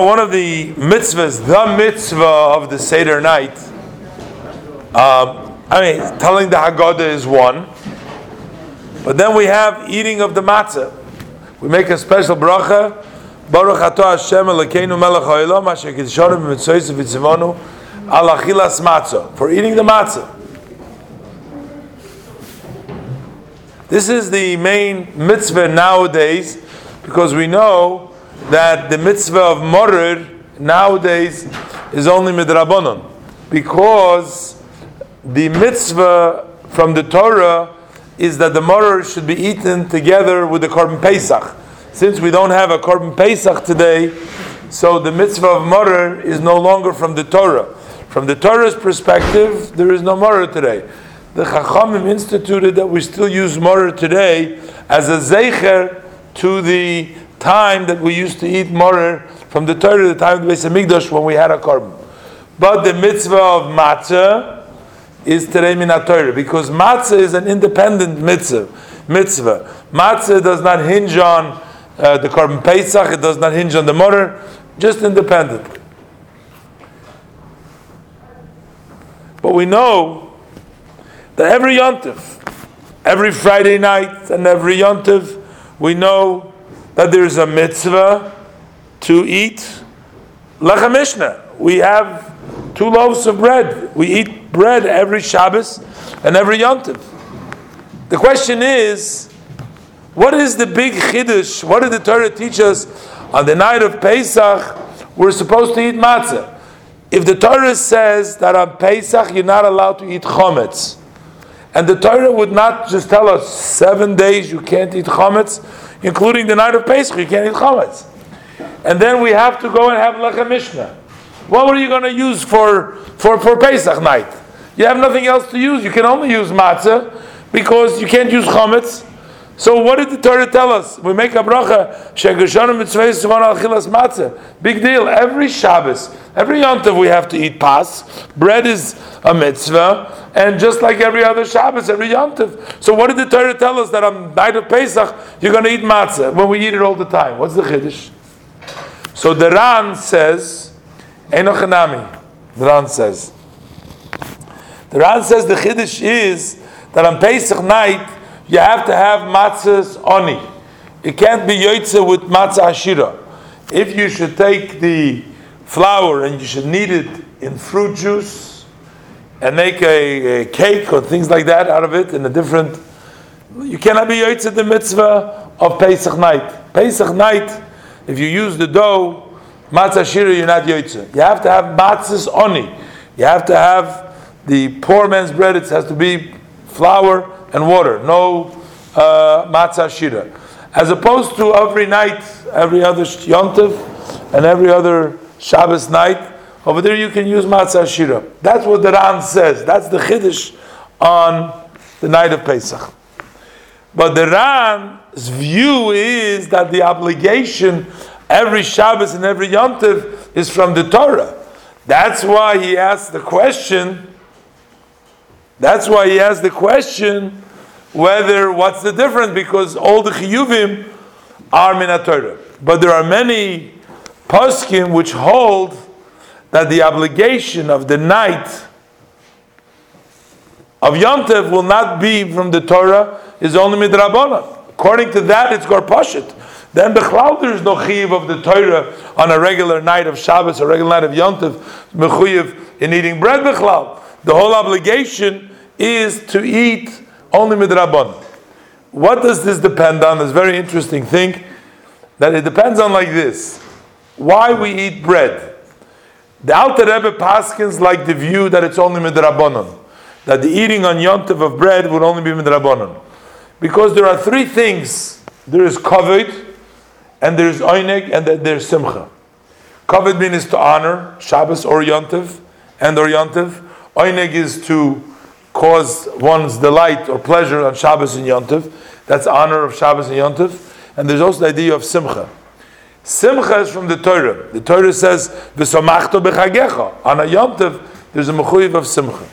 know, one of the mitzvahs, the mitzvah of the Seder night, um, I mean, telling the Haggadah is one, but then we have eating of the matzah. We make a special bracha. Baruch atah Hashem Elokeinu melech haolam asher kidshanu b'mitzvos v'tzivonu al achilas matzah for eating the matzah. This is the main mitzvah nowadays because we know that the mitzvah of morer nowadays is only midrabanon because the mitzvah from the Torah is that the morer should be eaten together with the korban pesach. Since we don't have a korban pesach today, so the mitzvah of morer is no longer from the Torah. From the Torah's perspective, there is no morer today the Chachamim instituted that we still use morer today as a zecher to the time that we used to eat morer from the Torah, the time of the Beis Hamikdash when we had a korban. But the mitzvah of matzah is today minat Torah because matzah is an independent mitzvah. Mitzvah. Matzah does not hinge on uh, the korban pesach. It does not hinge on the morer. Just independent. But we know that every yontif, every Friday night and every yontif, we know that there is a mitzvah to eat lechem. We have two loaves of bread. We eat bread every Shabbos and every yontif. The question is, what is the big chiddush? What did the Torah teach us on the night of Pesach? We're supposed to eat matzah. If the Torah says that on Pesach you're not allowed to eat chometz, and the Torah would not just tell us seven days you can't eat chametz, including the night of Pesach, you can't eat chametz. And then we have to go and have lechem mishnah. What were you going to use for, for, for Pesach night? You have nothing else to use. You can only use matzah because you can't use chametz. So what did the Torah tell us? We make a bracha, shegeshanim mitzvahs al achilas matzah. Big deal. Every Shabbos, every yontav we have to eat pas. Bread is a mitzvah, and just like every other Shabbos, every yontav. So what did the Torah tell us that on night of Pesach you're going to eat matzah when we eat it all the time? What's the chiddush? So the Ran says, Enochanami. The Ran says. The Ran says the chiddush is that on Pesach night you have to have matzahs oni. It can't be yoitza with matzah ashira. If you should take the flour and you should knead it in fruit juice and make a, a cake or things like that out of it in a different, you cannot be yoitza the mitzvah of Pesach night. Pesach night, if you use the dough, matzah ashira, you're not yoitza. You have to have matzahs oni. You have to have the poor man's bread. It has to be flour and water, no uh, matzah shira. As opposed to every night, every other yontiv, and every other Shabbos night, over there you can use matzah shira. That's what the Ran says. That's the chiddush on the night of Pesach. But the Ran's view is that the obligation every Shabbos and every yontiv is from the Torah. That's why he asked the question that's why he asked the question whether what's the difference because all the chiyuvim are minatorah. But there are many poskim which hold that the obligation of the night of Yom Tov will not be from the Torah, is only midrabanan. According to that, it's Gor Pashit. Then Bechlal there is no chiv of the Torah on a regular night of Shabbos, a regular night of Yom Tov, mechuyev in eating bread Bechlal. The whole obligation is to eat only midrabon. What does this depend on? A very interesting thing that it depends on like this. Why we eat bread. The Alter Rebbe Paskins like the view that it's only midrabanon. That the eating on yontiv of bread would only be midrabanon. Because there are three things. There is kavod, and there is oineg, and there is simcha. Kavod means to honor Shabbos or yontiv, and or yontiv. Oineg is to cause one's delight or pleasure on Shabbos and Yontiv. That's honor of Shabbos and Yontiv. And there's also the idea of Simcha. Simcha is from the Torah. The Torah says, "V'samachto b'chagecha." On a Yontiv, there's a mechuyev of Simcha.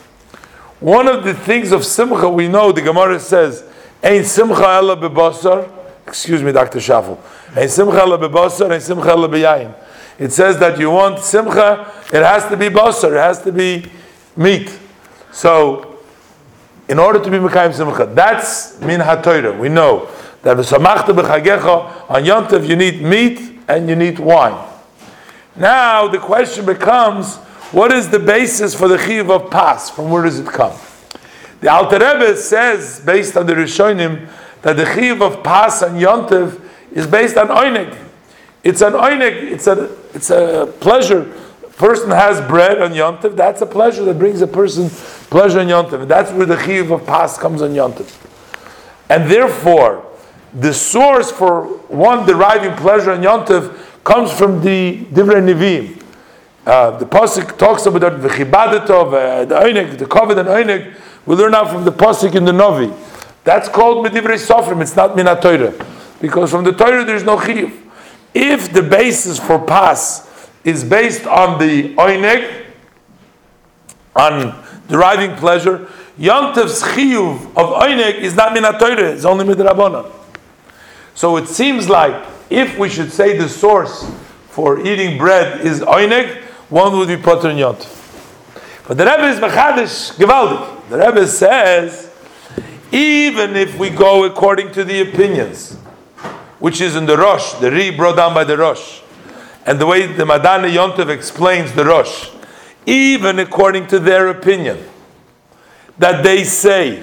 One of the things of Simcha we know, the Gemara says, "Ein Simcha ela bebasar." Excuse me, Dr. Shafel. Ein Simcha ela bebasar, ein Simcha ela beyayin. it says that you want simcha, it has to be basar, it has to be meat. So, in order to be Mekayim Simcha, that's min HaTorah. We know that v'samachta b'chagecha, on Yontav you need meat and you need wine. Now the question becomes, what is the basis for the Chiv of Pas? From where does it come? The Alter Rebbe says, based on the Rishonim, that the Chiv of Pas and Yontav is based on Oinig. It's an Oinig, it's a, it's a pleasure. Person has bread on Yontav, that's a pleasure that brings a person pleasure on Yontav. That's where the Chiv of Pas comes on Yontav. And therefore, the source for one deriving pleasure on Yontav comes from the Divrei Nivim. Uh, the pasuk talks about the v'chibadetov, uh, the oinig, the kovid and oinig. We learn out from the pasuk in the Novi. That's called medivrei sofrim. It's not minat Torah, because from the Torah there is no chiyuv. If the basis for pas is based on the oinig, on deriving pleasure, Yontev's chiyuv of oinig is not minat Torah. It's only midrabanan. So it seems like if we should say the source for eating bread is oinig, one would be Potter and Yont. But the Rebbe is Mechadish Gevaldik. The Rebbe says, even if we go according to the opinions, which is in the Rosh, the Ri brought down by the Rosh, and the way the Madana Yontov explains the Rosh, even according to their opinion, that they say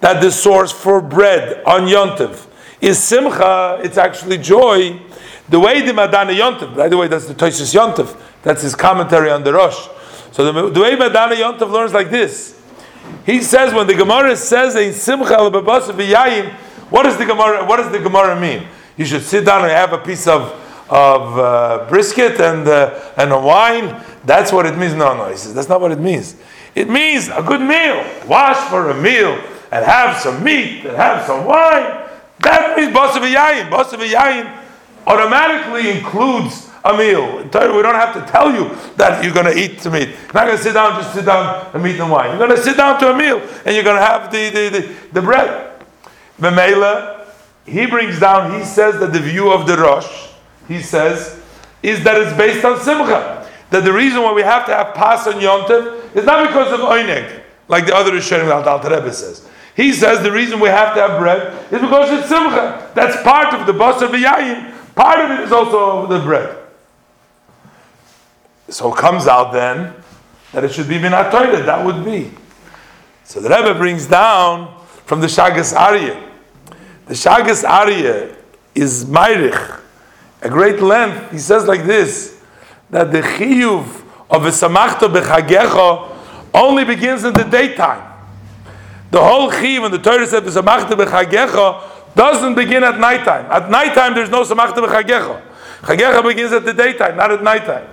that the source for bread on Yontov is Simcha, it's actually joy, the way the Madana Yontov, by the way, that's the Toisus Yontov, that's his commentary on the Rosh. So the, the way Madana Yontov learns like this. He says when the Gemara says in Simcha al what does the Gemara what does the Gemara mean? You should sit down and have a piece of of uh, brisket and uh, and a wine. That's what it means. No, no, he says that's not what it means. It means a good meal. Wash for a meal and have some meat and have some wine. That means basav yayin. Basav yayin automatically includes a meal. we don't have to tell you that you're going to eat the meat. You're not going to sit down, just sit down and meat and wine. You're going to sit down to a meal and you're going to have the, the, the, the bread. Memela, he brings down, he says that the view of the Rosh, he says, is that it's based on Simcha. That the reason why we have to have Pas on Yontif is not because of Oineg, like the other Rishonim that Alter Rebbe says. He says the reason we have to have bread is because it's Simcha. That's part of the Bas of the Yayin. Part of it is also the bread. So it comes out then that it should be minat Torah. That would be. So the Rebbe brings down from the Shagas Arya. The Shagas Arya is Meirich, a great length. He says like this that the chiyuv of a samachto bechagecha only begins in the daytime. The whole chiyuv and the Torah said samachto bechagecha doesn't begin at nighttime. At nighttime there's no samachta bechagecha. Chagecha begins at the daytime, not at nighttime.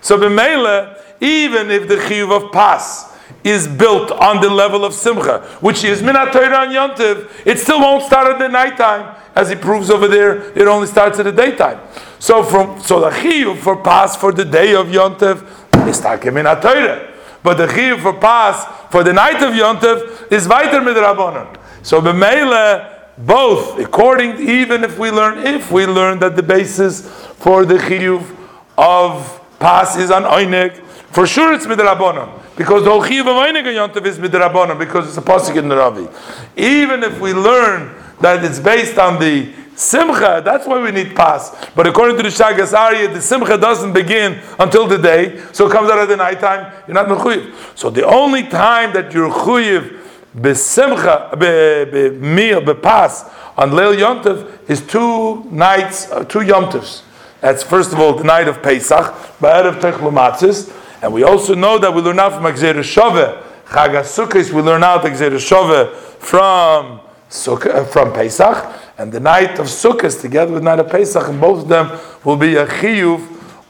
So b'meila, even if the chiyuv of pas is built on the level of simcha, which is minat Torah and yontiv, it still won't start at the nighttime, as he proves over there. It only starts at the daytime. So from so the chiyuv for pas for the day of yontiv is takim minat Torah. But the chiyuv for pas for the night of yontiv is weiter midrabanan. So b'meila both according even if we learn if we learn that the basis for the chiyuv of pas is on oinek for sure it's midrabanan because the whole chiyuv of oinek yontav is midrabanan because it's a pasuk in the Novi even if we learn that it's based on the Simcha, that's why we need pas. But according to the Shagas Arya, the Simcha doesn't begin until the day, so it comes out at the night time. You're not mechuyev. So the only time that you're chuyev besimcha be bepas on Leil Yontiv is two nights, uh, two Yontivs. That's first of all the night of Pesach, Ba'erev Techlumatzis, and we also know that we learn out from Agzer Shove, Chag we learn out Agzer Shove from Sukkah, uh, from Pesach, and the night of Sukkot together with night of Pesach, and both of them will be a chiyuv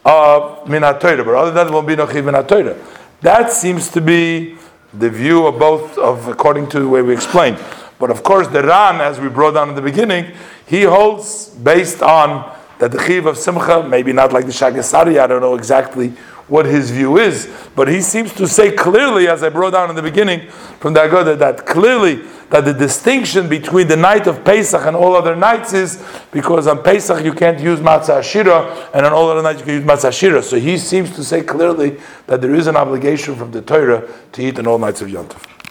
of Minat Torah, but other than that, there will be no chiyuv Minat Torah. That seems to be the view of both of according to the way we explained. But of course, the Ran, as we brought down in the beginning, he holds based on that the chiv of simcha, maybe not like the Shagas Arya, I don't know exactly what his view is, but he seems to say clearly, as I brought down in the beginning from the Agoda, that clearly that the distinction between the night of Pesach and all other nights is because on Pesach you can't use matzah ashira, and on all other nights you can use matzah ashira. So he seems to say clearly that there is an obligation from the Torah to eat on all nights of Yom Tov.